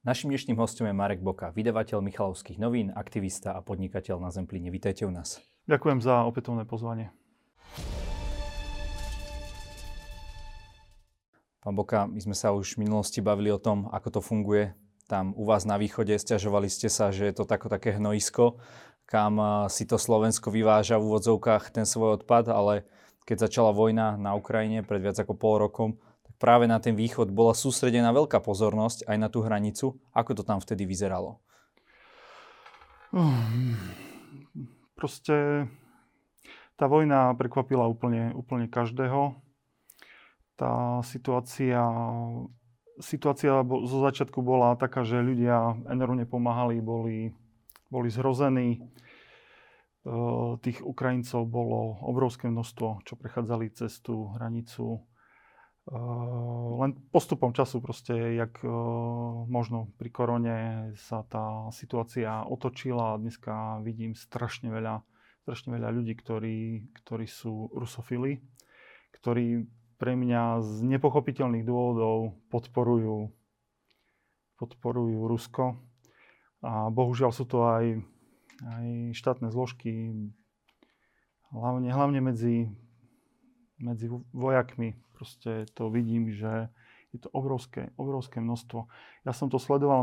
Našim dnešným hostom je Marek Boka, vydavateľ Michalovských novín, aktivista a podnikateľ na Zemplíne. Vítajte u nás. Ďakujem za opätovné pozvanie. Pán Boka, my sme sa už v minulosti bavili o tom, ako to funguje. Tam u vás na východe stiažovali ste sa, že je to tako, také hnojisko, kam si to Slovensko vyváža v úvodzovkách ten svoj odpad, ale keď začala vojna na Ukrajine pred viac ako pol rokom, práve na ten východ bola sústredená veľká pozornosť aj na tú hranicu. Ako to tam vtedy vyzeralo? Proste tá vojna prekvapila úplne, úplne každého. Tá situácia, situácia zo začiatku bola taká, že ľudia enormne pomáhali, boli, boli zrození. Tých Ukrajincov bolo obrovské množstvo, čo prechádzali cez tú hranicu len postupom času proste, jak uh, možno pri korone sa tá situácia otočila a dneska vidím strašne veľa, strašne veľa ľudí, ktorí, ktorí sú rusofili, ktorí pre mňa z nepochopiteľných dôvodov podporujú, podporujú Rusko. A bohužiaľ sú to aj, aj štátne zložky, hlavne, hlavne medzi, medzi vojakmi proste to vidím, že je to obrovské, obrovské množstvo. Ja som to sledoval,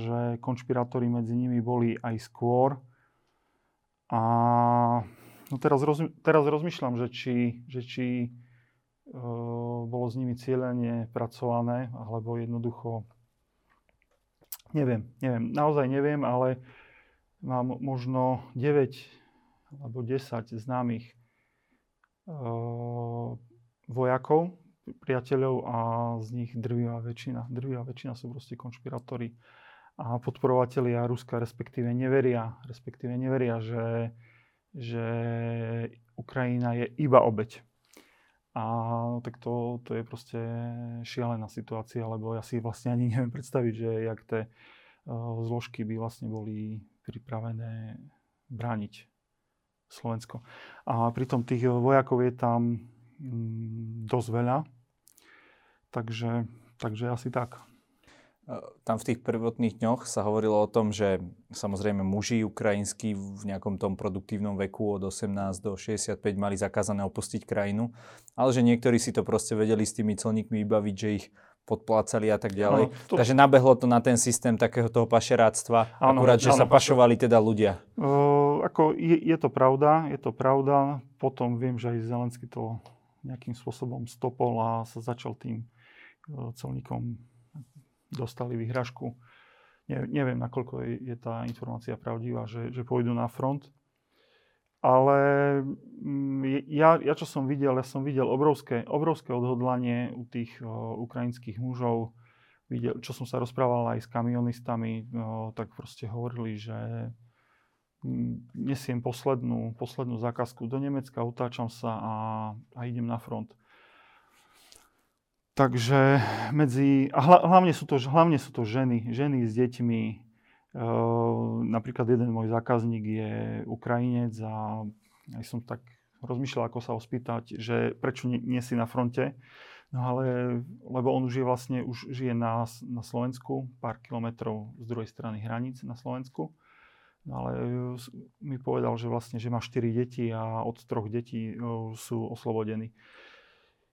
že konšpirátori medzi nimi boli aj skôr. A no teraz, roz, teraz rozmýšľam, že či, že či e, bolo s nimi cieľenie pracované, alebo jednoducho neviem, neviem, naozaj neviem, ale mám možno 9 alebo 10 známych vojakov, priateľov a z nich drvivá väčšina. Drvivá väčšina sú proste konšpirátori a podporovatelia Ruska respektíve neveria, respektíve neveria, že, že Ukrajina je iba obeď. A tak to, to je proste šialená situácia, lebo ja si vlastne ani neviem predstaviť, že jak tie uh, zložky by vlastne boli pripravené brániť Slovensko. A pritom tých vojakov je tam Mm, dosť veľa. Takže, takže asi tak. E, tam v tých prvotných dňoch sa hovorilo o tom, že samozrejme muži ukrajinskí v nejakom tom produktívnom veku od 18 do 65 mali zakázané opustiť krajinu, ale že niektorí si to proste vedeli s tými celníkmi vybaviť, že ich podplácali a tak ďalej. No, to... Takže nabehlo to na ten systém takého toho pašeráctva, ano, akurát, že ano, sa pašovali teda ľudia. Uh, ako je, je to pravda, je to pravda. Potom viem, že aj Zelensky to nejakým spôsobom stopol a sa začal tým e, celníkom dostali vyhražku. Ne, neviem, nakoľko je, je tá informácia pravdivá, že, že pôjdu na front. Ale mm, ja, ja, čo som videl, ja som videl obrovské, obrovské odhodlanie u tých o, ukrajinských mužov. Videl, čo som sa rozprával aj s kamionistami, o, tak proste hovorili, že nesiem poslednú, poslednú zákazku do Nemecka, utáčam sa a, a idem na front. Takže medzi, a hlavne sú to, hlavne sú to ženy, ženy s deťmi. E, napríklad jeden môj zákazník je Ukrajinec a aj som tak rozmýšľal, ako sa ho spýtať, že prečo nie, nie si na fronte. No ale, lebo on už je vlastne, už žije na, na Slovensku, pár kilometrov z druhej strany hraníc na Slovensku. No ale e, mi povedal, že vlastne, že má 4 deti a od troch detí e, sú oslobodení.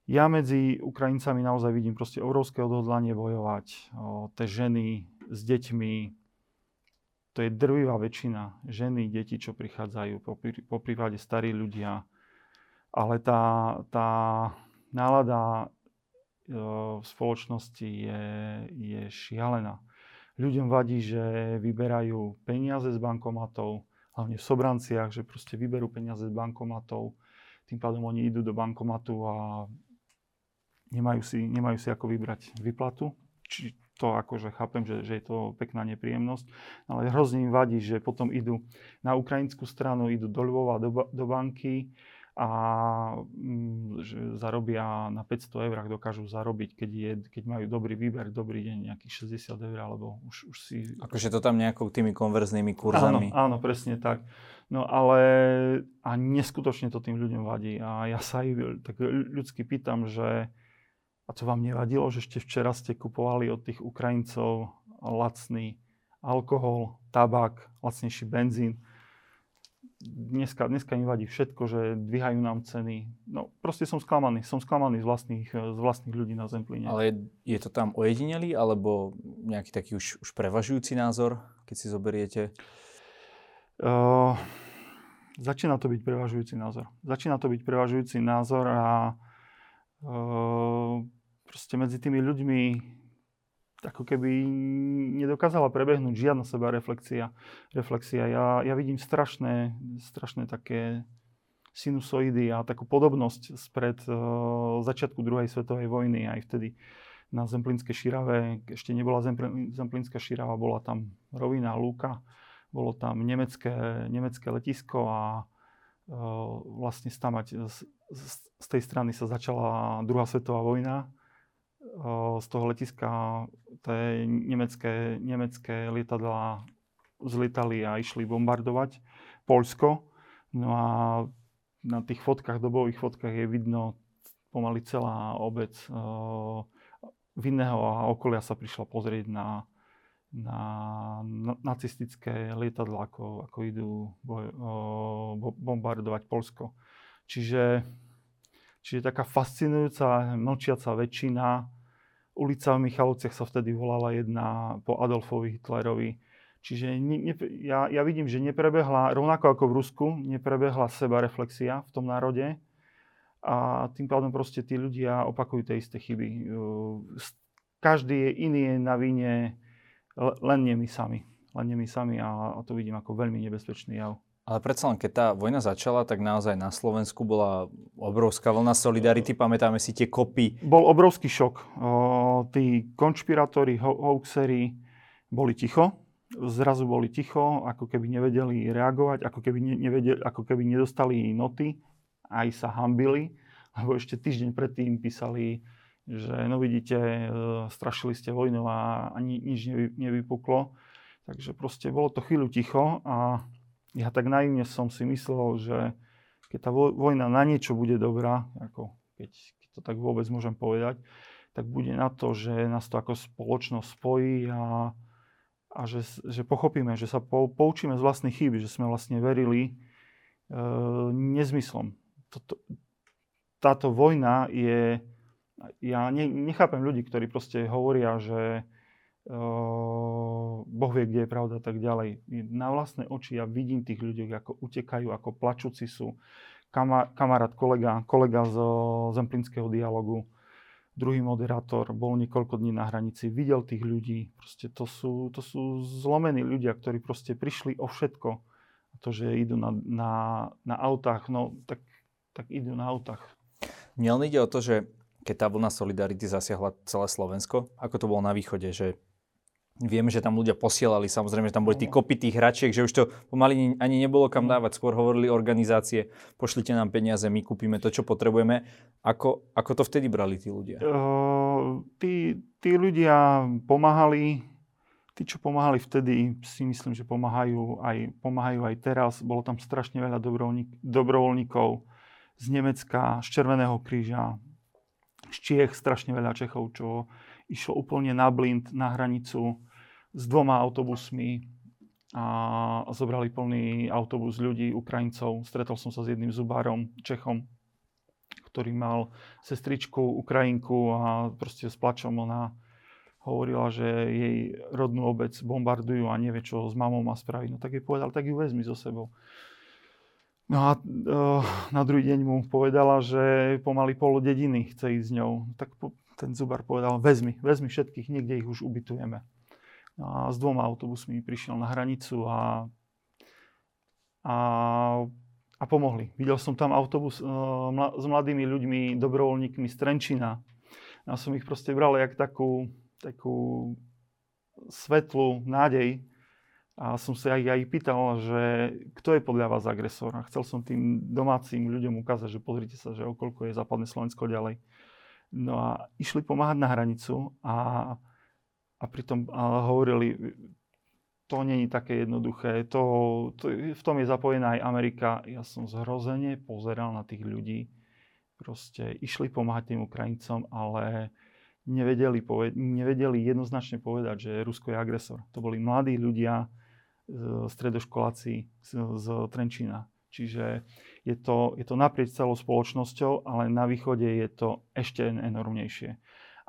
Ja medzi Ukrajincami naozaj vidím proste obrovské odhodlanie bojovať. O, tie ženy s deťmi, to je drvivá väčšina. Ženy, deti, čo prichádzajú, po, prípade starí ľudia. Ale tá, tá nálada e, v spoločnosti je, je šialená. Ľuďom vadí, že vyberajú peniaze z bankomatov, hlavne v Sobranciach, že proste vyberú peniaze z bankomatov, tým pádom oni idú do bankomatu a nemajú si, nemajú si ako vybrať vyplatu. Či to akože chápem, že, že je to pekná nepríjemnosť, ale hrozne im vadí, že potom idú na ukrajinskú stranu, idú do Lvova, do, do banky, a mm, že zarobia na 500 eur, dokážu zarobiť, keď, je, keď majú dobrý výber, dobrý deň, nejakých 60 eur, alebo už, už si... Akože to tam nejakou tými konverznými kurzami. Áno, áno, presne tak. No ale a neskutočne to tým ľuďom vadí. A ja sa aj tak ľudsky pýtam, že a co vám nevadilo, že ešte včera ste kupovali od tých Ukrajincov lacný alkohol, tabak, lacnejší benzín. Dneska, dneska im vadí všetko, že dvíhajú nám ceny. No proste som sklamaný. Som sklamaný z vlastných, z vlastných ľudí na Zemplíne. Ale je to tam ojedinelý, alebo nejaký taký už, už prevažujúci názor, keď si zoberiete? Uh, začína to byť prevažujúci názor. Začína to byť prevažujúci názor a uh, proste medzi tými ľuďmi ako keby nedokázala prebehnúť žiadna seba reflexia. reflexia. Ja, ja vidím strašné, strašné také sinusoidy a takú podobnosť spred uh, začiatku druhej svetovej vojny. Aj vtedy na Zemplínskej šírave, ešte nebola Zemplínska šírava, bola tam rovina, lúka, bolo tam nemecké, nemecké letisko a uh, vlastne stamať z, z, z tej strany sa začala druhá svetová vojna z toho letiska tie nemecké, nemecké lietadlá zlietali a išli bombardovať Polsko. No a na tých fotkách, dobových fotkách je vidno pomaly celá obec vinného a okolia sa prišla pozrieť na, na, na nacistické lietadla, ako, ako idú boj, bombardovať Polsko. Čiže Čiže taká fascinujúca, mlčiaca väčšina. Ulica v Michalovciach sa vtedy volala jedna po Adolfovi Hitlerovi. Čiže ne, ne, ja, ja vidím, že neprebehla, rovnako ako v Rusku, neprebehla seba reflexia v tom národe. A tým pádom proste tí ľudia opakujú tie isté chyby. Každý je iný na vine, len nie my sami. Len nie my sami a, a to vidím ako veľmi nebezpečný jav. Ale predsa len, keď tá vojna začala, tak naozaj na Slovensku bola obrovská vlna solidarity. Pamätáme si tie kopy. Bol obrovský šok. Tí konšpirátori, ho- hoaxery boli ticho. Zrazu boli ticho, ako keby nevedeli reagovať, ako keby, ne- nevedeli, ako keby nedostali noty. Aj sa hambili, lebo ešte týždeň predtým písali, že no vidíte, e, strašili ste vojnou a ani nič nevy- nevypuklo. Takže proste bolo to chvíľu ticho a ja tak naivne som si myslel, že keď tá vojna na niečo bude dobrá, ako keď, keď to tak vôbec môžem povedať, tak bude na to, že nás to ako spoločnosť spojí a, a že, že pochopíme, že sa po, poučíme z vlastných chyb, že sme vlastne verili e, nezmyslom. Toto, táto vojna je... Ja ne, nechápem ľudí, ktorí proste hovoria, že Boh vie, kde je pravda, tak ďalej. Na vlastné oči ja vidím tých ľudí, ako utekajú, ako plačúci sú. kamarát, kolega, kolega z Zemplínskeho dialogu, druhý moderátor, bol niekoľko dní na hranici, videl tých ľudí. Proste to sú, to sú zlomení ľudia, ktorí proste prišli o všetko. A to, že idú na, na, na autách, no tak, tak idú na autách. Mne len ide o to, že keď tá vlna Solidarity zasiahla celé Slovensko, ako to bolo na východe, že Vieme, že tam ľudia posielali, samozrejme, že tam boli tí kopy tých hračiek, že už to pomaly ani nebolo kam dávať. Skôr hovorili organizácie, pošlite nám peniaze, my kúpime to, čo potrebujeme. Ako, ako to vtedy brali tí ľudia? Uh, tí, tí ľudia pomáhali, tí, čo pomáhali vtedy, si myslím, že pomáhajú aj, pomáhajú aj teraz. Bolo tam strašne veľa dobrovoľníkov z Nemecka, z Červeného kríža, z Čiech, strašne veľa Čechov, čo išlo úplne na blind, na hranicu s dvoma autobusmi a zobrali plný autobus ľudí, Ukrajincov. Stretol som sa s jedným zubárom, Čechom, ktorý mal sestričku, Ukrajinku a proste s plačom ona hovorila, že jej rodnú obec bombardujú a nevie, čo s mamou má spraviť. No tak jej povedal, tak ju vezmi so sebou. No a uh, na druhý deň mu povedala, že pomaly pol dediny chce ísť s ňou. Tak po, ten zubár povedal, vezmi, vezmi všetkých, niekde ich už ubytujeme a s dvoma autobusmi prišiel na hranicu a, a, a pomohli. Videl som tam autobus uh, mla, s mladými ľuďmi, dobrovoľníkmi z Trenčina. Ja som ich proste bral jak takú, takú svetlú nádej a som sa aj, aj pýtal, že kto je podľa vás agresor. A chcel som tým domácim ľuďom ukázať, že pozrite sa, že okolko je západné Slovensko ďalej. No a išli pomáhať na hranicu a a pritom a hovorili, to není také jednoduché, to, to, v tom je zapojená aj Amerika. Ja som zhrozene pozeral na tých ľudí, proste išli pomáhať tým Ukrajincom, ale nevedeli, poved- nevedeli jednoznačne povedať, že Rusko je agresor. To boli mladí ľudia, stredoškoláci z, z Trenčína. Čiže je to, je to naprieč celou spoločnosťou, ale na východe je to ešte enormnejšie.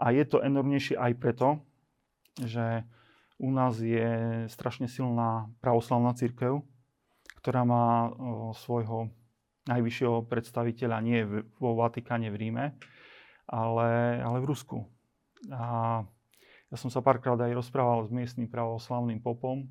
A je to enormnejšie aj preto, že u nás je strašne silná pravoslavná církev, ktorá má svojho najvyššieho predstaviteľa nie vo Vatikáne v Ríme, ale, ale v Rusku. A ja som sa párkrát aj rozprával s miestnym pravoslavným popom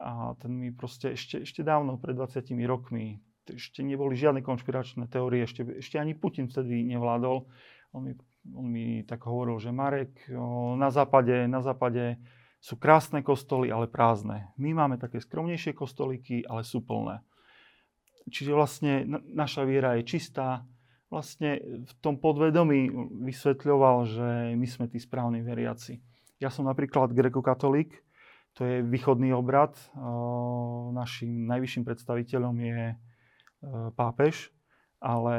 a ten mi proste ešte, ešte dávno, pred 20 rokmi, ešte neboli žiadne konšpiračné teórie, ešte, ešte ani Putin vtedy nevládol. On mi, on mi tak hovoril, že Marek, na západe, na západe sú krásne kostoly, ale prázdne. My máme také skromnejšie kostolíky, ale sú plné. Čiže vlastne naša viera je čistá. Vlastne v tom podvedomí vysvetľoval, že my sme tí správni veriaci. Ja som napríklad grekokatolík, to je východný obrad. Našim najvyšším predstaviteľom je e, pápež, ale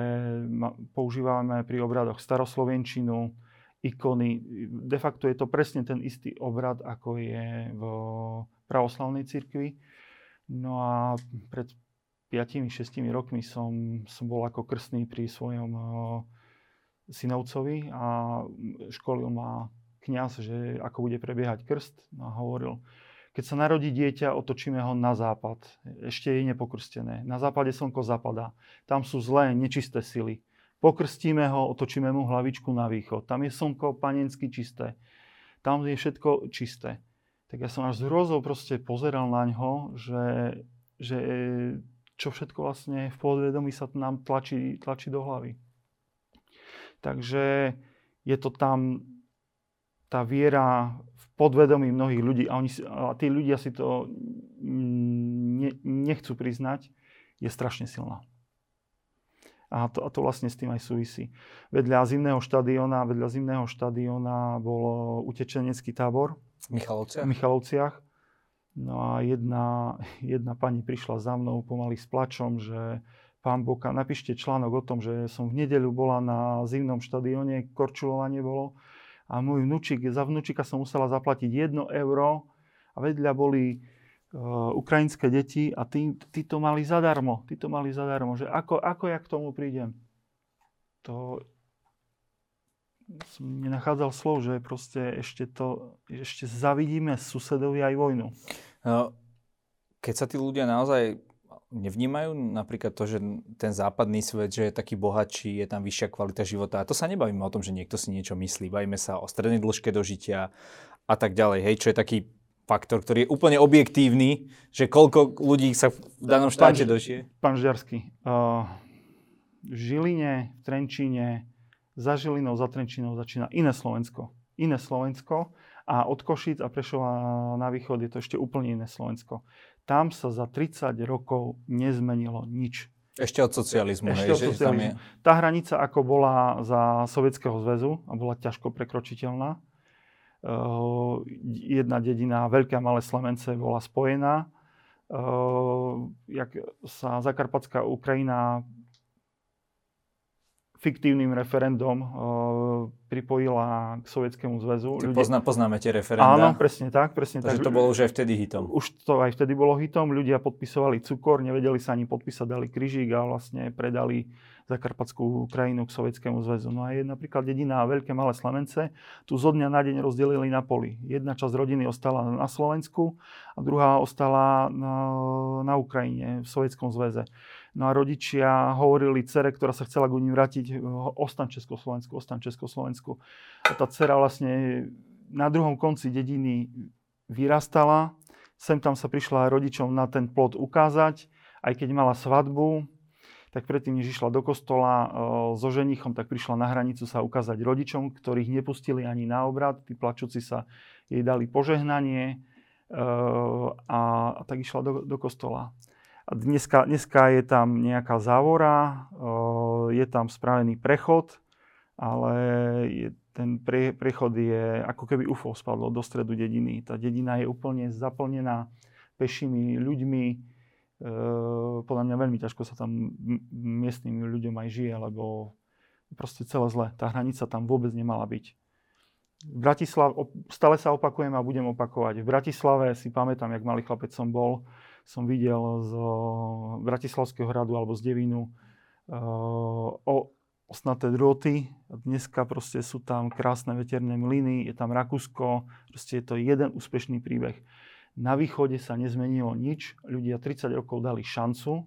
používame pri obradoch staroslovenčinu, ikony. De facto je to presne ten istý obrad, ako je v pravoslavnej cirkvi. No a pred 5-6 rokmi som, som bol ako krstný pri svojom synovcovi a školil ma kňaz, že ako bude prebiehať krst. No a hovoril, keď sa narodí dieťa, otočíme ho na západ. Ešte je nepokrstené. Na západe slnko zapadá. Tam sú zlé, nečisté sily pokrstíme ho, otočíme mu hlavičku na východ. Tam je slnko panensky čisté. Tam je všetko čisté. Tak ja som až z hrozou proste pozeral na ňo, že, že čo všetko vlastne v podvedomí sa nám tlačí, tlačí do hlavy. Takže je to tam tá viera podvedomí mnohých ľudí a, oni, a tí ľudia si to ne, nechcú priznať, je strašne silná. A to, a to vlastne s tým aj súvisí. Vedľa zimného štadiona, vedľa zimného štadiona bol utečenecký tábor. V Michalovciach? V Michalovciach. No a jedna, jedna pani prišla za mnou pomaly s plačom, že pán Boka, napíšte článok o tom, že som v nedeľu bola na zimnom štadióne, korčulovanie bolo a môj vnúčik, za vnúčika som musela zaplatiť 1 euro a vedľa boli uh, ukrajinské deti a tí, tí to mali zadarmo. Tí to mali zadarmo. Že ako, ako ja k tomu prídem? To som nenachádzal slov, že proste ešte to, ešte zavidíme susedovi aj vojnu. No, keď sa tí ľudia naozaj nevnímajú napríklad to, že ten západný svet, že je taký bohatší, je tam vyššia kvalita života. A to sa nebavíme o tom, že niekto si niečo myslí. Bavíme sa o strednej dĺžke dožitia a tak ďalej. Hej, čo je taký faktor, ktorý je úplne objektívny, že koľko ľudí sa v danom štáte dožije? Pán Žďarský, uh, v Žiline, v Trenčíne, za Žilinou, za Trenčínou začína iné Slovensko. Iné Slovensko a od Košic a Prešova na východ je to ešte úplne iné Slovensko. Tam sa za 30 rokov nezmenilo nič. Ešte od socializmu. Ešte hej, od socializmu. Je... Tá hranica, ako bola za Sovietskeho zväzu a bola ťažko prekročiteľná, Uh, jedna dedina, Veľké a Malé Slemence, bola spojená. Uh, jak sa Zakarpatská Ukrajina fiktívnym referendum uh, pripojila k Sovietskému zväzu. Ľudia... Pozná, poznáme tie referenda. Áno, presne tak. Presne Takže tak. to bolo už aj vtedy hitom. Už to aj vtedy bolo hitom. Ľudia podpisovali cukor, nevedeli sa ani podpísať, dali kryžík a vlastne predali Zakarpatskú krajinu k Sovietskému zväzu. No a je napríklad dedina Veľké Malé Slamence, tu zo dňa na deň rozdelili na poli. Jedna časť rodiny ostala na Slovensku a druhá ostala na, na Ukrajine, v Sovietskom zväze. No a rodičia hovorili cere, ktorá sa chcela k ním vrátiť, ostan Československu, ostan Československu. A tá dcera vlastne na druhom konci dediny vyrastala. Sem tam sa prišla rodičom na ten plot ukázať, aj keď mala svadbu, tak predtým, než išla do kostola e, so ženichom, tak prišla na hranicu sa ukázať rodičom, ktorých nepustili ani na obrad. Tí plačúci sa jej dali požehnanie e, a, a tak išla do, do kostola. A dneska, dneska je tam nejaká závora, e, je tam spravený prechod, ale je, ten pre, prechod je ako keby UFO spadlo do stredu dediny. Tá dedina je úplne zaplnená pešími ľuďmi, podľa mňa veľmi ťažko sa tam miestnym ľuďom aj žije, lebo proste celé zle. Tá hranica tam vôbec nemala byť. v Bratislav, stále sa opakujem a budem opakovať. V Bratislave si pamätám, jak malý chlapec som bol, som videl z Bratislavského hradu alebo z Devinu o osnaté drôty. Dneska proste sú tam krásne veterné mlyny, je tam Rakúsko, proste je to jeden úspešný príbeh. Na východe sa nezmenilo nič, ľudia 30 rokov dali šancu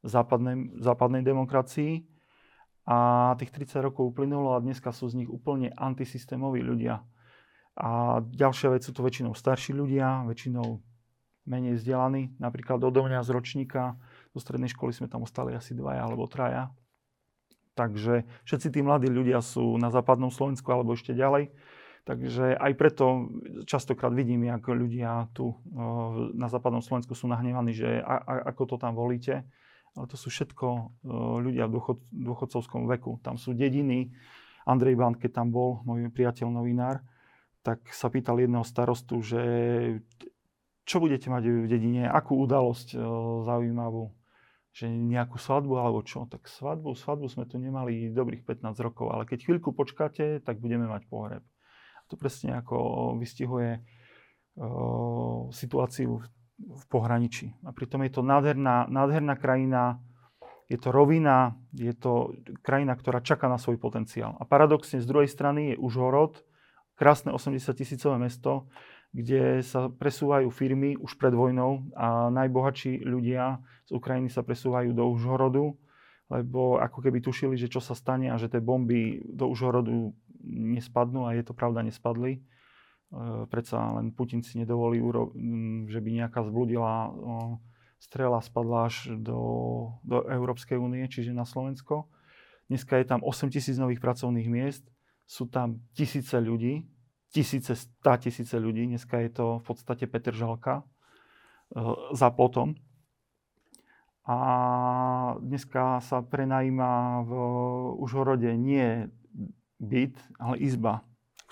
západnej, západnej demokracii a tých 30 rokov uplynulo a dneska sú z nich úplne antisystémoví ľudia. A ďalšia vec sú to väčšinou starší ľudia, väčšinou menej vzdelaní. Napríklad odo mňa z ročníka do strednej školy sme tam ostali asi dvaja alebo traja. Takže všetci tí mladí ľudia sú na západnom Slovensku alebo ešte ďalej. Takže aj preto častokrát vidím, ako ľudia tu na západnom Slovensku sú nahnevaní, že a, a, ako to tam volíte ale to sú všetko ľudia v dôchod, dôchodcovskom veku. Tam sú dediny. Andrej Band, keď tam bol, môj priateľ novinár, tak sa pýtal jedného starostu, že čo budete mať v dedine, akú udalosť zaujímavú, že nejakú svadbu alebo čo. Tak svadbu, svadbu sme tu nemali dobrých 15 rokov, ale keď chvíľku počkáte, tak budeme mať pohreb. To presne ako vystihuje uh, situáciu v pohraničí. A pritom je to nádherná, nádherná krajina, je to rovina, je to krajina, ktorá čaká na svoj potenciál. A paradoxne z druhej strany je Užhorod, krásne 80 tisícové mesto, kde sa presúvajú firmy už pred vojnou a najbohatší ľudia z Ukrajiny sa presúvajú do Užhorodu, lebo ako keby tušili, že čo sa stane a že tie bomby do Užhorodu nespadnú a je to pravda, nespadli E, predsa len Putin si nedovolí, že by nejaká zbludila strela spadla až do, do Európskej únie, čiže na Slovensko. Dneska je tam 8 tisíc nových pracovných miest, sú tam tisíce ľudí, tisíce, stá tisíce ľudí, dneska je to v podstate Petr Žalka e, za potom. A dneska sa prenajíma v Užhorode nie byt, ale izba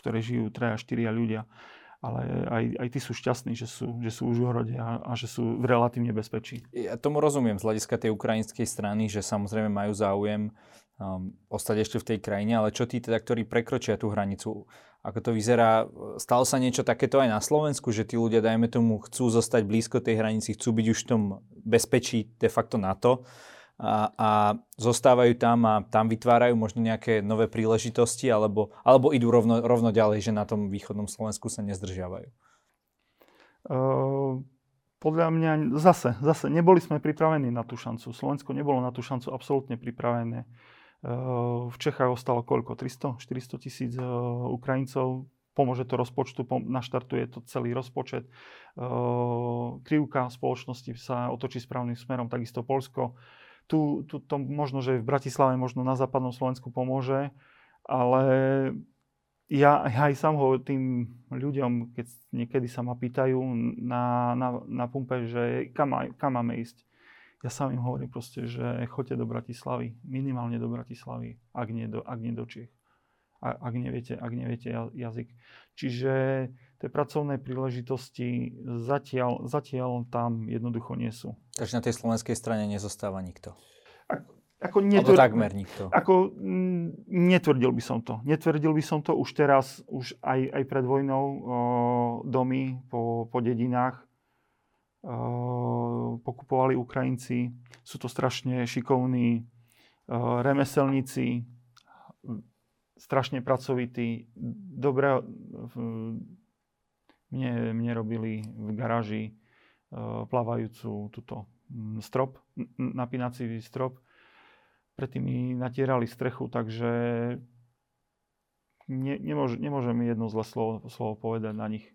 ktoré žijú 3 a 4 ľudia. Ale aj, aj tí sú šťastní, že sú, že sú už v Užhorode a, a že sú v relatívne bezpečí. Ja tomu rozumiem z hľadiska tej ukrajinskej strany, že samozrejme majú záujem um, ostať ešte v tej krajine, ale čo tí teda, ktorí prekročia tú hranicu, ako to vyzerá, stalo sa niečo takéto aj na Slovensku, že tí ľudia, dajme tomu, chcú zostať blízko tej hranici, chcú byť už v tom bezpečí de facto NATO, a, a zostávajú tam a tam vytvárajú možno nejaké nové príležitosti alebo, alebo idú rovno, rovno ďalej, že na tom východnom Slovensku sa nezdržiavajú? Uh, podľa mňa zase, zase neboli sme pripravení na tú šancu. Slovensko nebolo na tú šancu absolútne pripravené. Uh, v Čechách ostalo koľko? 300, 400 tisíc uh, Ukrajincov. Pomôže to rozpočtu, pom- naštartuje to celý rozpočet. Uh, krivka spoločnosti sa otočí správnym smerom, takisto Polsko tu, tu to možno, že v Bratislave, možno na západnom Slovensku pomôže, ale ja, ja aj sám ho tým ľuďom, keď niekedy sa ma pýtajú na, na, na pumpe, že kam, kam máme ísť, ja sám im hovorím proste, že choďte do Bratislavy, minimálne do Bratislavy, ak nie do, ak nie do Čiech, ak neviete, ak neviete jazyk. Čiže tie pracovné príležitosti zatiaľ, zatiaľ tam jednoducho nie sú. Takže na tej slovenskej strane nezostáva nikto? Ako, ako netvr... takmer nikto. Ako, m, netvrdil by som to. Netvrdil by som to už teraz, už aj, aj pred vojnou o, domy po, po dedinách o, pokupovali Ukrajinci. Sú to strašne šikovní o, remeselníci, strašne pracovití, dobré, mne, mne robili v garáži uh, plávajúcu túto um, strop, napínací strop. Predtým mi natierali strechu, takže ne, nemôž, nemôžem jedno zlé slovo, slovo povedať na nich.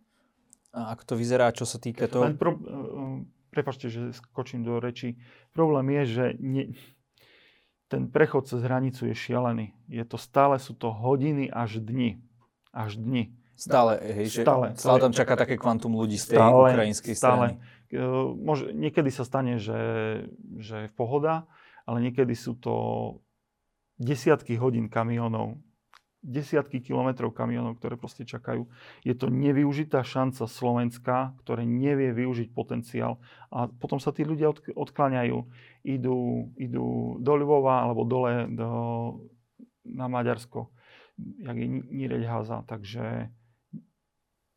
A ako to vyzerá, čo sa týka toho? pro, uh, prepačte, že skočím do reči. Problém je, že ne, ten prechod cez hranicu je šialený. Je to stále, sú to hodiny až dni. Až dni. Stále, hej, že stále, stále tam čaká také kvantum ľudí z tej stále, ukrajinskej strany. Stále. Môže, niekedy sa stane, že, že je pohoda, ale niekedy sú to desiatky hodín kamionov, desiatky kilometrov kamionov, ktoré proste čakajú. Je to nevyužitá šanca Slovenska, ktoré nevie využiť potenciál a potom sa tí ľudia od, odkláňajú. Idú, idú do Lvova alebo dole do, na Maďarsko jak je Nireď Haza, takže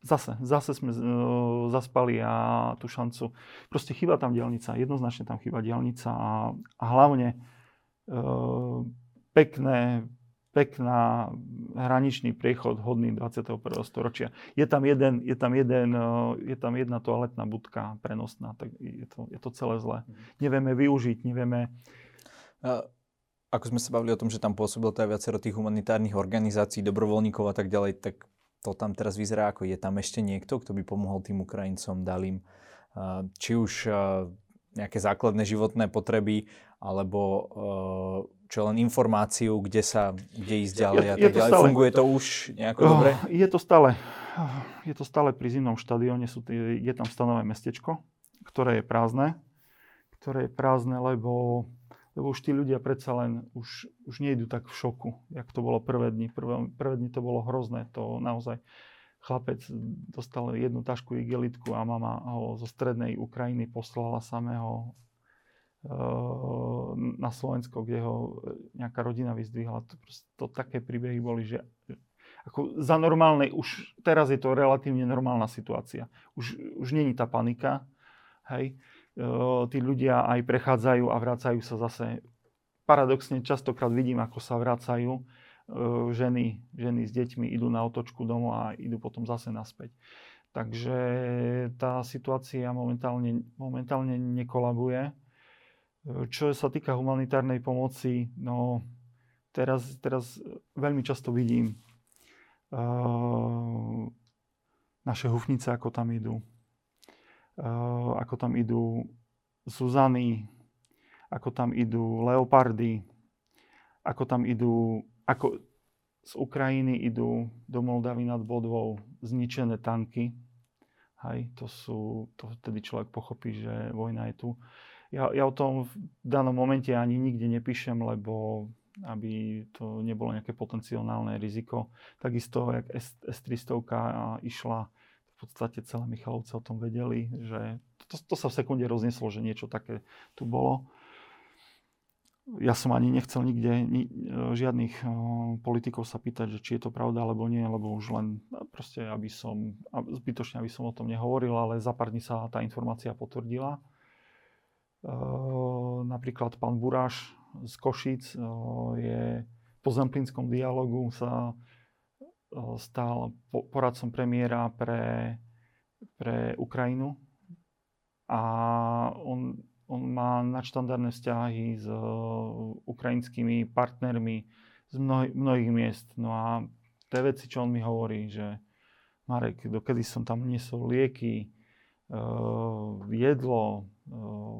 zase, zase sme uh, zaspali a tú šancu. Proste chýba tam dielnica, jednoznačne tam chýba dielnica a, a hlavne uh, pekné, pekná hraničný priechod hodný 21. storočia. Je tam, jeden, je tam, jeden, je tam jedna toaletná budka prenosná, tak je to, je to celé zlé. Mhm. Nevieme využiť, nevieme... Ako sme sa bavili o tom, že tam pôsobilo aj viacero tých humanitárnych organizácií, dobrovoľníkov a tak ďalej, tak to tam teraz vyzerá ako je tam ešte niekto, kto by pomohol tým Ukrajincom, dal im či už nejaké základné životné potreby, alebo čo len informáciu, kde sa, kde ísť ďalej a tak ďalej. Stále, Funguje to už nejako oh, dobre? Je to stále, je to stále pri zimnom štadióne, sú, je tam stanové mestečko, ktoré je prázdne, ktoré je prázdne, lebo, lebo už tí ľudia predsa len už, už nejdú tak v šoku, jak to bolo prvé dni. Prvé, prvé dni to bolo hrozné, to naozaj chlapec dostal jednu tašku igelitku a mama ho zo strednej Ukrajiny poslala samého na Slovensko, kde ho nejaká rodina vyzdvihla. To, proste, to také príbehy boli, že ako za normálnej, už teraz je to relatívne normálna situácia. Už, už není tá panika, hej. E, tí ľudia aj prechádzajú a vracajú sa zase. Paradoxne častokrát vidím, ako sa vracajú e, ženy, ženy s deťmi, idú na otočku domov a idú potom zase naspäť. Takže tá situácia momentálne, momentálne nekolabuje. Čo sa týka humanitárnej pomoci, no teraz, teraz veľmi často vidím uh, naše hufnice, ako tam idú. Uh, ako tam idú Zuzany, ako tam idú Leopardy, ako tam idú, ako z Ukrajiny idú do Moldavy nad Bodvou zničené tanky. Hej, to sú, to vtedy človek pochopí, že vojna je tu ja, ja o tom v danom momente ani nikde nepíšem, lebo aby to nebolo nejaké potenciálne riziko. Takisto, jak S, S-300 išla, v podstate celé Michalovce o tom vedeli, že to, to sa v sekunde rozneslo, že niečo také tu bolo. Ja som ani nechcel nikde ni, žiadnych uh, politikov sa pýtať, že či je to pravda alebo nie, lebo už len no, proste, aby som, zbytočne aby som o tom nehovoril, ale za pár dní sa tá informácia potvrdila. Napríklad pán Buráš z Košic je po zemplínskom dialogu sa stal poradcom premiéra pre, pre Ukrajinu a on, on má nadštandardné vzťahy s ukrajinskými partnermi z mnoh, mnohých miest. No a tie veci, čo on mi hovorí, že Marek, dokedy som tam niesol lieky, jedlo,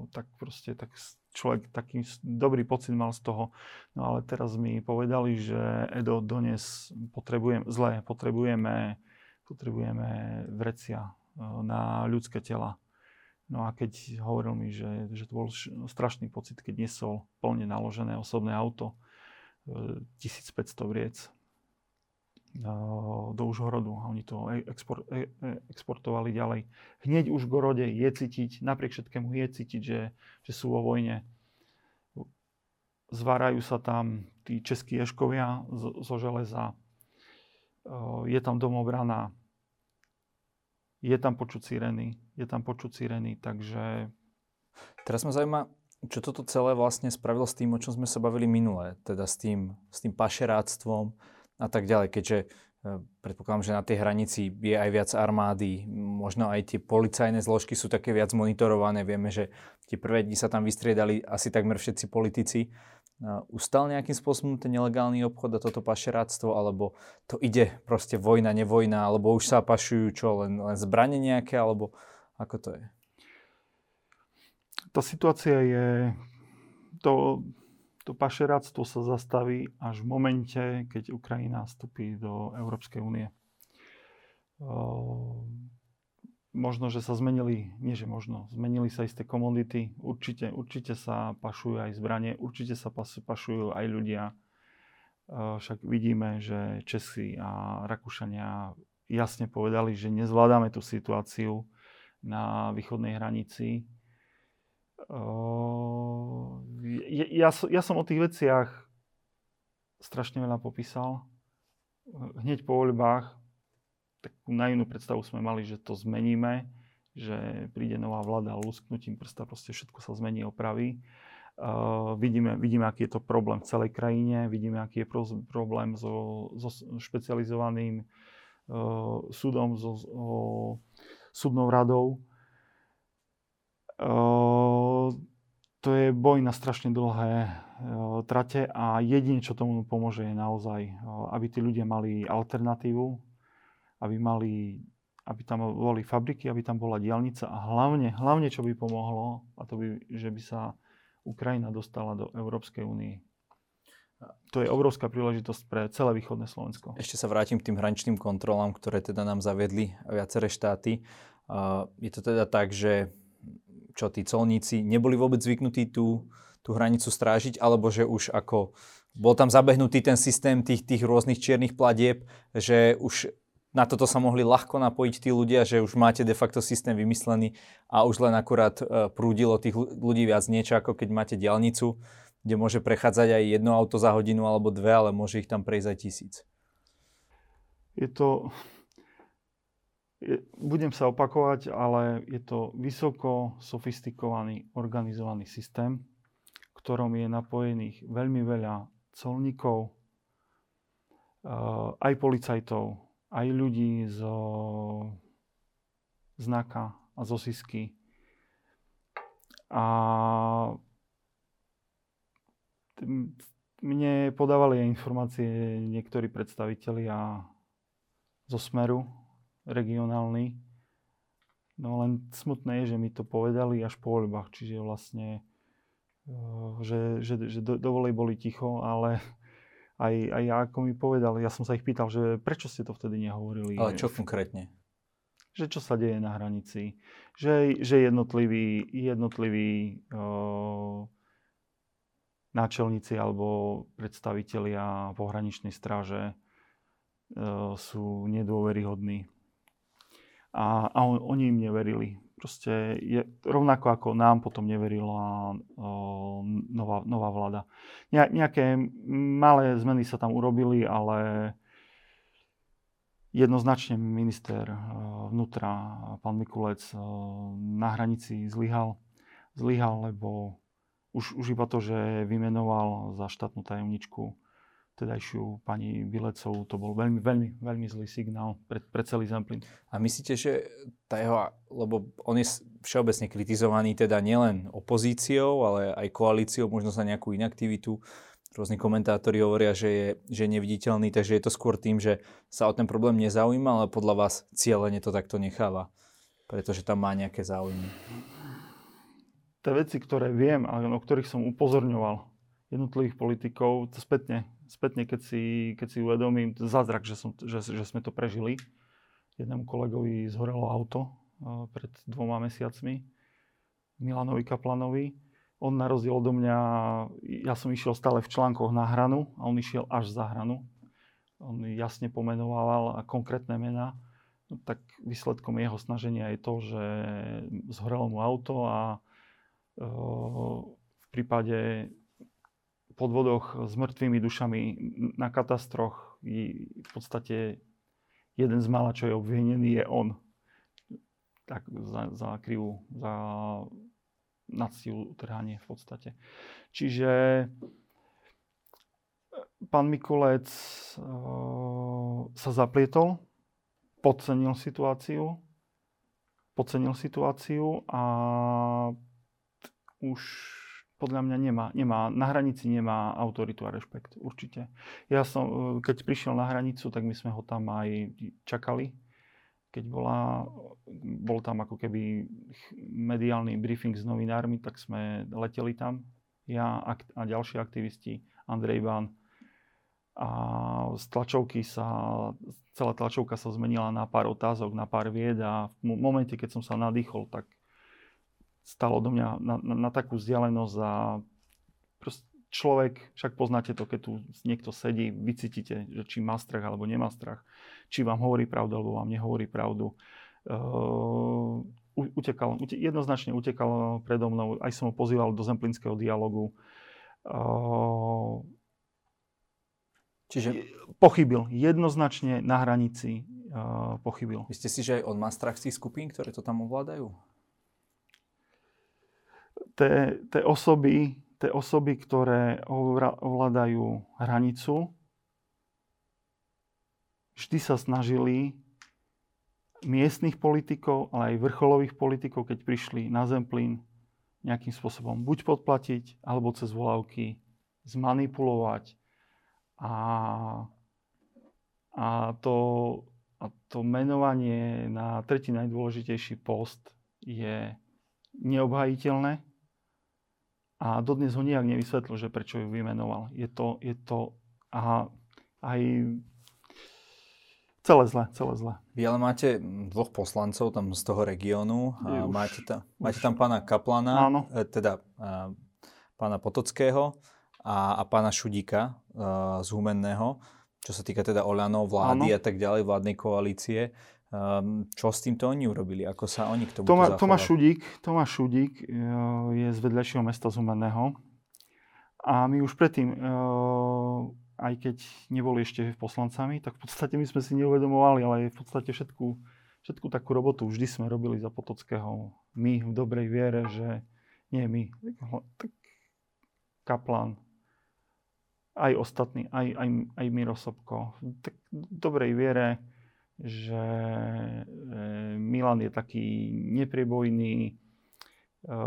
tak proste tak človek taký dobrý pocit mal z toho. No ale teraz mi povedali, že Edo, dones potrebujem, zle, potrebujeme, potrebujeme vrecia na ľudské tela. No a keď hovoril mi, že, že to bol strašný pocit, keď nesol plne naložené osobné auto, 1500 vriec, do Užhorodu oni to e, export, e, e, exportovali ďalej. Hneď už v Gorode je cítiť, napriek všetkému je cítiť, že, že sú vo vojne. Zvárajú sa tam tí českí ješkovia zo, zo železa. Je tam domobrana. Je tam počuť sireny. Je tam počuť sireny, takže... Teraz ma zaujíma, čo toto celé vlastne spravilo s tým, o čom sme sa bavili minule. Teda s tým, s tým pašeráctvom, a tak ďalej, keďže e, predpokladám, že na tej hranici je aj viac armády, možno aj tie policajné zložky sú také viac monitorované. Vieme, že tie prvé dni sa tam vystriedali asi takmer všetci politici. E, ustal nejakým spôsobom ten nelegálny obchod a toto pašeráctvo, alebo to ide proste vojna, nevojna, alebo už sa pašujú čo, len, len zbranie nejaké, alebo ako to je? Tá situácia je, to, to pašeráctvo sa zastaví až v momente, keď Ukrajina vstupí do Európskej únie. Možno, že sa zmenili, nie že možno, zmenili sa isté komodity, určite, určite sa pašujú aj zbranie, určite sa pašujú aj ľudia. Však vidíme, že Česi a Rakúšania jasne povedali, že nezvládame tú situáciu na východnej hranici ja, ja, som o tých veciach strašne veľa popísal. hneď po voľbách takú naivnú predstavu sme mali, že to zmeníme, že príde nová vláda a lusknutím prsta proste všetko sa zmení, opraví. Uh, vidíme, vidíme, aký je to problém v celej krajine, vidíme, aký je problém so, so špecializovaným uh, súdom, so, so súdnou radou. To je boj na strašne dlhé trate a jedine, čo tomu pomôže, je naozaj, aby tí ľudia mali alternatívu, aby mali aby tam boli fabriky, aby tam bola diálnica a hlavne, hlavne čo by pomohlo, a to by, že by sa Ukrajina dostala do Európskej únie. To je obrovská príležitosť pre celé východné Slovensko. Ešte sa vrátim k tým hraničným kontrolám, ktoré teda nám zaviedli viaceré štáty. Je to teda tak, že čo tí colníci neboli vôbec zvyknutí tú, tú hranicu strážiť, alebo že už ako bol tam zabehnutý ten systém tých, tých rôznych čiernych platieb, že už na toto sa mohli ľahko napojiť tí ľudia, že už máte de facto systém vymyslený a už len akurát e, prúdilo tých ľudí viac niečo, ako keď máte diálnicu, kde môže prechádzať aj jedno auto za hodinu alebo dve, ale môže ich tam prejsť aj tisíc. Je to... Budem sa opakovať, ale je to vysoko sofistikovaný, organizovaný systém, v ktorom je napojených veľmi veľa colníkov, e, aj policajtov, aj ľudí z znaka a zo Sisky. A mne podávali informácie niektorí predstavitelia zo Smeru, regionálny. No len smutné je, že mi to povedali až po voľbách, čiže vlastne, eh, že, že, že do, dovolej boli ticho, ale aj, aj ako mi povedal, ja som sa ich pýtal, že prečo ste to vtedy nehovorili. Ale čo konkrétne? Že čo sa deje na hranici. Že, že jednotliví, jednotliví uh, náčelníci alebo predstavitelia pohraničnej stráže uh, sú nedôveryhodní. A, a on, oni im neverili proste je, rovnako ako nám potom neverila o, nová, nová vláda. Ne, nejaké malé zmeny sa tam urobili, ale jednoznačne minister vnútra, pán Mikulec, na hranici zlyhal. Zlyhal, lebo už, už iba to, že vymenoval za štátnu tajomničku tedajšiu pani Bilecovú. To bol veľmi, veľmi, veľmi zlý signál pre, pre celý Zemplín. A myslíte, že tá jeho, lebo on je všeobecne kritizovaný teda nielen opozíciou, ale aj koalíciou, možno za nejakú inaktivitu. Rôzni komentátori hovoria, že je, že je neviditeľný, takže je to skôr tým, že sa o ten problém nezaujíma, ale podľa vás cieľene to takto necháva, pretože tam má nejaké záujmy. Tie veci, ktoré viem a o ktorých som upozorňoval jednotlivých politikov, to spätne spätne, keď si, keď si uvedomím, zázrak, že, som, že, že sme to prežili. Jednému kolegovi zhorelo auto uh, pred dvoma mesiacmi, Milanovi Kaplanovi. On na rozdiel odo mňa, ja som išiel stále v článkoch na hranu a on išiel až za hranu. On jasne pomenoval konkrétne mená. No, tak výsledkom jeho snaženia je to, že zhorelo mu auto a uh, v prípade podvodoch s mŕtvými dušami na katastroch v podstate jeden z mála, čo je obvinený, je on. Tak za, za krivú, za nadstilu utrhanie v podstate. Čiže e, pán Mikulec uh, sa zaplietol, podcenil situáciu, podcenil situáciu a už podľa mňa nemá, nemá, na hranici nemá autoritu a rešpekt, určite. Ja som, e, keď prišiel na hranicu, tak my sme ho tam aj čakali. Keď bola, bol tam ako keby mediálny briefing s novinármi, tak sme leteli tam. Ja a ďalší aktivisti, Andrej Bán. A z tlačovky sa, celá tlačovka sa zmenila na pár otázok, na pár vied a v momente, keď som sa nadýchol, tak stalo do mňa na, na, na takú vzdialenosť a človek, však poznáte to, keď tu niekto sedí, vycítite, že či má strach alebo nemá strach, či vám hovorí pravdu alebo vám nehovorí pravdu. Uh, utekal, ute, jednoznačne utekal predo mnou, aj som ho pozýval do zemplínskeho dialogu. Uh, Čiže... Pochybil. Jednoznačne na hranici uh, pochybil. Myslíte si, že aj on má strach z tých skupín, ktoré to tam ovládajú? Tie osoby, te osoby, ktoré ovládajú hranicu, vždy sa snažili miestnych politikov, ale aj vrcholových politikov, keď prišli na Zemplín, nejakým spôsobom buď podplatiť, alebo cez volávky zmanipulovať. A, a, to, a to menovanie na tretí najdôležitejší post je neobhajiteľné a dodnes ho nijak nevysvetlil, že prečo ju vymenoval. Je to, je to a aj celé zle, celé zle. Vy ale máte dvoch poslancov tam z toho regiónu. A už, máte, tam, už. máte tam pána Kaplana, Áno. E, teda a, pána Potockého a, a pána Šudíka a, z Humenného, čo sa týka teda Oľanov, vlády Áno. a tak ďalej, vládnej koalície. Um, čo s týmto oni urobili? Ako sa oni k tomu Toma, Tomáš Šudík, Tomáš Šudík uh, je z vedľajšieho mesta z Humenného. A my už predtým, uh, aj keď neboli ešte poslancami, tak v podstate my sme si neuvedomovali, ale v podstate všetku, všetku takú robotu vždy sme robili za Potockého. My v dobrej viere, že nie my, tak Kaplan, aj ostatní, aj, aj, aj Miro Sobko. Tak v dobrej viere, že e, Milan je taký nepriebojný, e,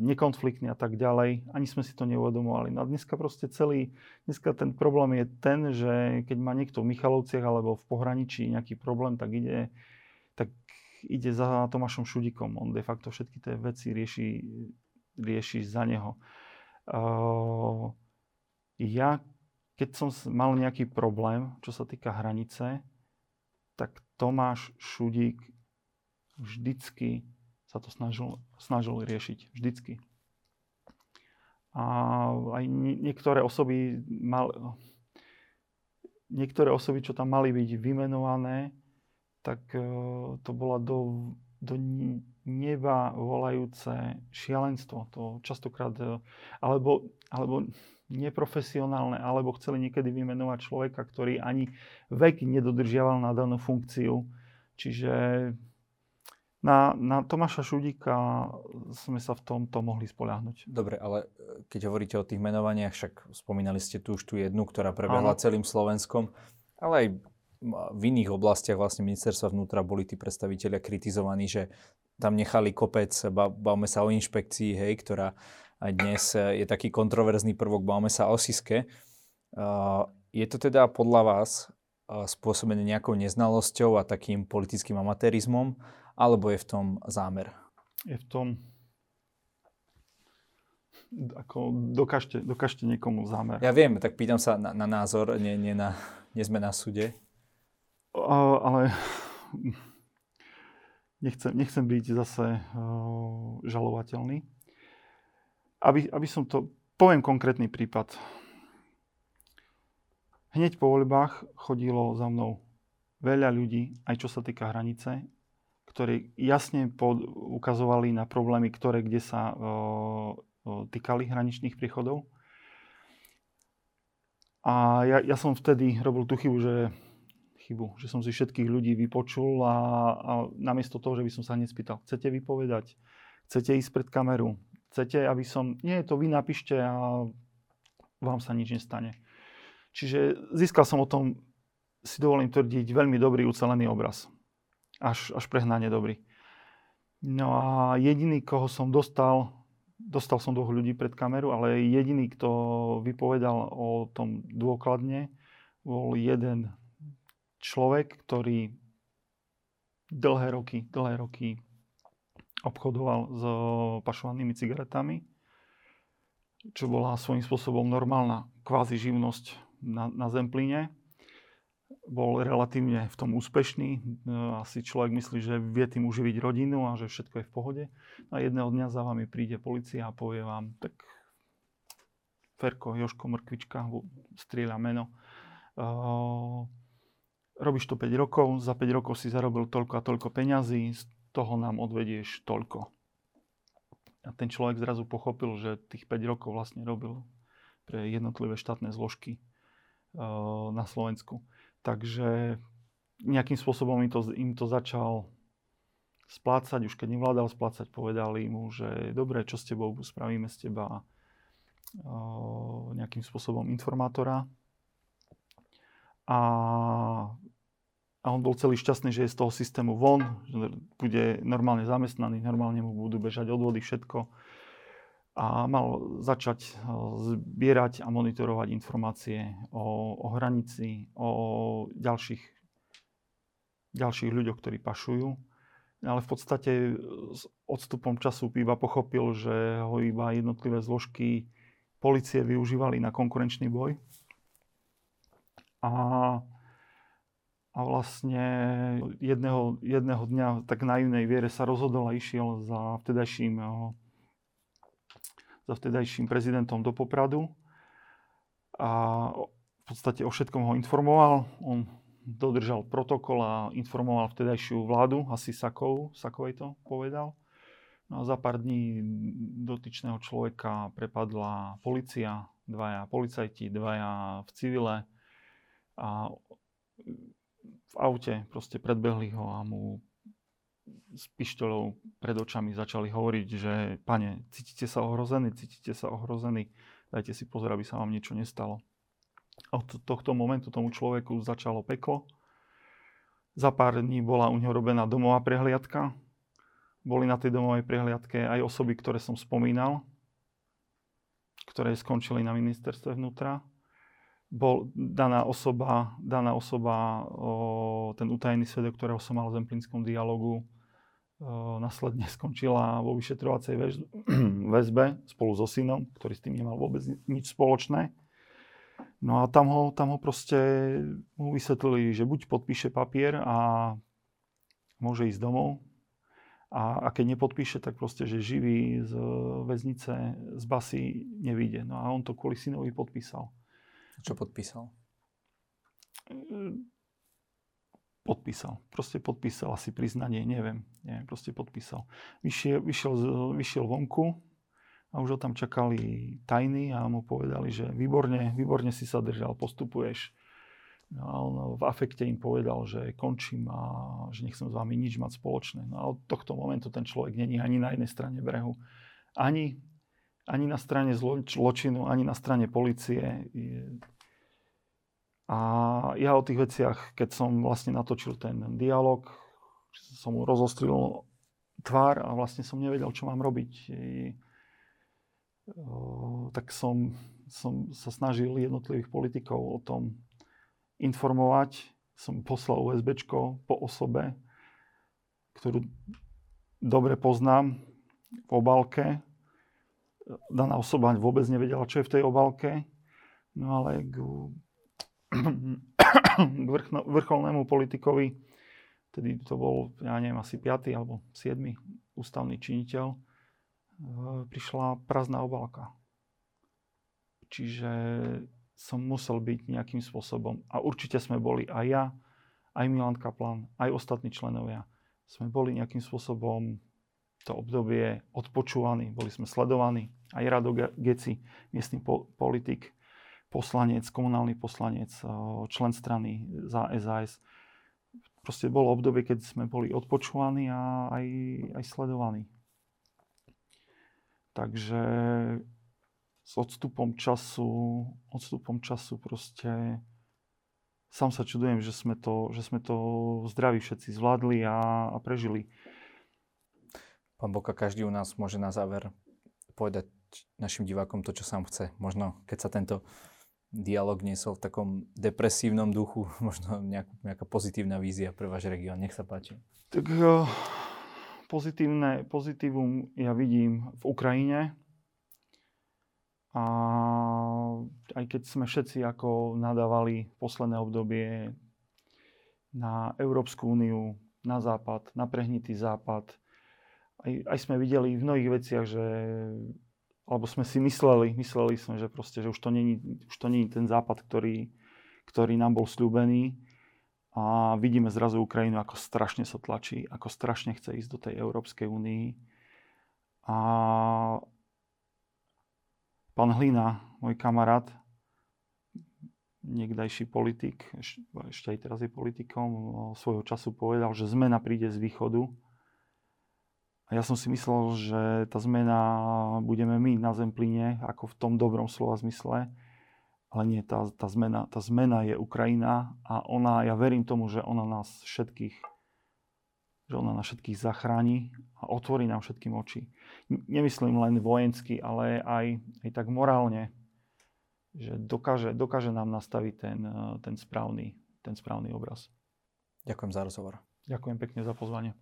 nekonfliktný a tak ďalej. Ani sme si to neuvedomovali. No a dneska proste celý, dneska ten problém je ten, že keď má niekto v Michalovciach alebo v pohraničí nejaký problém, tak ide, tak ide za Tomášom Šudikom. On de facto všetky tie veci rieši, rieši za neho. Uh, ja, keď som mal nejaký problém, čo sa týka hranice, tak Tomáš Šudík vždycky sa to snažil, snažil riešiť. Vždycky. A aj niektoré osoby mal, niektoré osoby, čo tam mali byť vymenované, tak e, to bola do, do neba volajúce šialenstvo. To častokrát, e, alebo, alebo neprofesionálne, alebo chceli niekedy vymenovať človeka, ktorý ani vek nedodržiaval na danú funkciu. Čiže na, na Tomáša Šudíka sme sa v tomto mohli spoľahnúť. Dobre, ale e, keď hovoríte o tých menovaniach, však spomínali ste tu už tú jednu, ktorá prebehla Áno. celým Slovenskom, ale aj v iných oblastiach vlastne ministerstva vnútra boli tí predstavitelia kritizovaní, že tam nechali kopec, bavme sa o inšpekcii, hej, ktorá aj dnes je taký kontroverzný prvok, bavme sa o Siske. Je to teda podľa vás spôsobené nejakou neznalosťou a takým politickým amatérizmom, alebo je v tom zámer? Je v tom ako dokážte, dokážte niekomu zámer. Ja viem, tak pýtam sa na, na názor, nie, nie, na, nie sme na súde. Uh, ale nechcem, nechcem byť zase uh, žalovateľný aby, aby som to... Poviem konkrétny prípad. Hneď po voľbách chodilo za mnou veľa ľudí, aj čo sa týka hranice, ktorí jasne pod, ukazovali na problémy, ktoré kde sa o, o, týkali hraničných príchodov. A ja, ja som vtedy robil tú chybu, že chybu, že som si všetkých ľudí vypočul a, a namiesto toho, že by som sa hneď chcete vypovedať, chcete ísť pred kameru, chcete, aby som... Nie, to vy napíšte a vám sa nič nestane. Čiže získal som o tom, si dovolím tvrdiť, veľmi dobrý ucelený obraz. Až, až prehnane dobrý. No a jediný, koho som dostal, dostal som dvoch ľudí pred kameru, ale jediný, kto vypovedal o tom dôkladne, bol jeden človek, ktorý dlhé roky, dlhé roky obchodoval s pašovanými cigaretami, čo bola svojím spôsobom normálna kvázi živnosť na, na Zemplíne. Bol relatívne v tom úspešný. Asi človek myslí, že vie tým uživiť rodinu a že všetko je v pohode. A jedného dňa za vami príde policia a povie vám, tak Ferko, Joško, Mrkvička, strieľa meno. Uh, robíš to 5 rokov, za 5 rokov si zarobil toľko a toľko peňazí, toho nám odvedieš toľko. A ten človek zrazu pochopil, že tých 5 rokov vlastne robil pre jednotlivé štátne zložky na Slovensku. Takže nejakým spôsobom im to, im to začal splácať, už keď nevládal splácať, povedali mu, že dobre, čo s tebou, spravíme z teba nejakým spôsobom informátora. A, a on bol celý šťastný, že je z toho systému von, že bude normálne zamestnaný, normálne mu budú bežať odvody, všetko. A mal začať zbierať a monitorovať informácie o, o hranici, o ďalších, ďalších ľuďoch, ktorí pašujú ale v podstate s odstupom času iba pochopil, že ho iba jednotlivé zložky policie využívali na konkurenčný boj. A, a vlastne jedného, jedného dňa tak na naivnej viere sa rozhodol a išiel za vtedajším, za vtedajším prezidentom do Popradu. A v podstate o všetkom ho informoval. On dodržal protokol a informoval vtedajšiu vládu, asi Sakov, Sakovej to povedal. No a za pár dní dotyčného človeka prepadla policia, dvaja policajti, dvaja v civile a v aute proste predbehli ho a mu s pištoľou pred očami začali hovoriť, že pane, cítite sa ohrození, cítite sa ohrození, dajte si pozor, aby sa vám niečo nestalo od tohto momentu tomu človeku začalo peklo. Za pár dní bola u neho robená domová prehliadka. Boli na tej domovej prehliadke aj osoby, ktoré som spomínal, ktoré skončili na ministerstve vnútra. Bol daná osoba, daná osoba o, ten utajený svedok, ktorého som mal v Zemplínskom dialogu, o, následne skončila vo vyšetrovacej väzbe spolu so synom, ktorý s tým nemal vôbec nič spoločné. No a tam ho, tam ho proste mu vysvetlili, že buď podpíše papier a môže ísť domov, a, a keď nepodpíše, tak proste, že živý z väznice, z basy nevíde. No a on to kvôli synovi podpísal. Čo podpísal? Podpísal. Proste podpísal asi priznanie, neviem. neviem proste podpísal. Vyšiel, vyšiel, vyšiel vonku, a už ho tam čakali tajní a mu povedali, že výborne, výborne si sa držal, postupuješ. No a on v afekte im povedal, že končím a že nechcem s vami nič mať spoločné. No a od tohto momentu ten človek není ani na jednej strane brehu, ani, ani na strane zločinu, ani na strane policie. A ja o tých veciach, keď som vlastne natočil ten dialog, som mu rozostril tvár a vlastne som nevedel, čo mám robiť tak som, som sa snažil jednotlivých politikov o tom informovať. Som poslal USB po osobe, ktorú dobre poznám v obálke. Daná osoba vôbec nevedela, čo je v tej obálke. No ale k, k vrchno, vrcholnému politikovi, tedy to bol, ja neviem, asi 5. alebo 7. ústavný činiteľ, Eh, prišla prázdna obálka. Čiže som musel byť nejakým spôsobom, a určite sme boli aj ja, aj Milan Kaplan, aj ostatní členovia, sme boli nejakým spôsobom to obdobie odpočúvaní, boli sme sledovaní. Aj Rado Geci, miestny po- politik, poslanec, komunálny poslanec, člen strany za SAS. Proste bolo obdobie, keď sme boli odpočúvaní a aj, aj sledovaní. Takže s odstupom času, odstupom času proste sám sa čudujem, že sme to, že sme to zdraví všetci zvládli a, a prežili. Pán Boka, každý u nás môže na záver povedať našim divákom to, čo sám chce. Možno, keď sa tento dialog niesol v takom depresívnom duchu, možno nejaká, nejaká pozitívna vízia pre váš región. Nech sa páči. Tak uh pozitívne, pozitívum ja vidím v Ukrajine. A aj keď sme všetci ako nadávali posledné obdobie na Európsku úniu, na západ, na prehnitý západ, aj, aj sme videli v mnohých veciach, že alebo sme si mysleli, mysleli sme, že proste, že už to není, ten západ, ktorý, ktorý nám bol slúbený a vidíme zrazu Ukrajinu, ako strašne sa tlačí, ako strašne chce ísť do tej Európskej únii. A pán Hlina, môj kamarát, niekdajší politik, ešte aj teraz je politikom, svojho času povedal, že zmena príde z východu. A ja som si myslel, že tá zmena budeme my na Zemplíne, ako v tom dobrom slova zmysle. Ale nie, tá, tá, zmena, tá zmena je Ukrajina a ona, ja verím tomu, že ona nás všetkých že ona nás všetkých zachráni a otvorí nám všetkým oči. Nemyslím len vojensky, ale aj, aj tak morálne že dokáže, dokáže nám nastaviť ten, ten, správny, ten správny obraz. Ďakujem za rozhovor. Ďakujem pekne za pozvanie.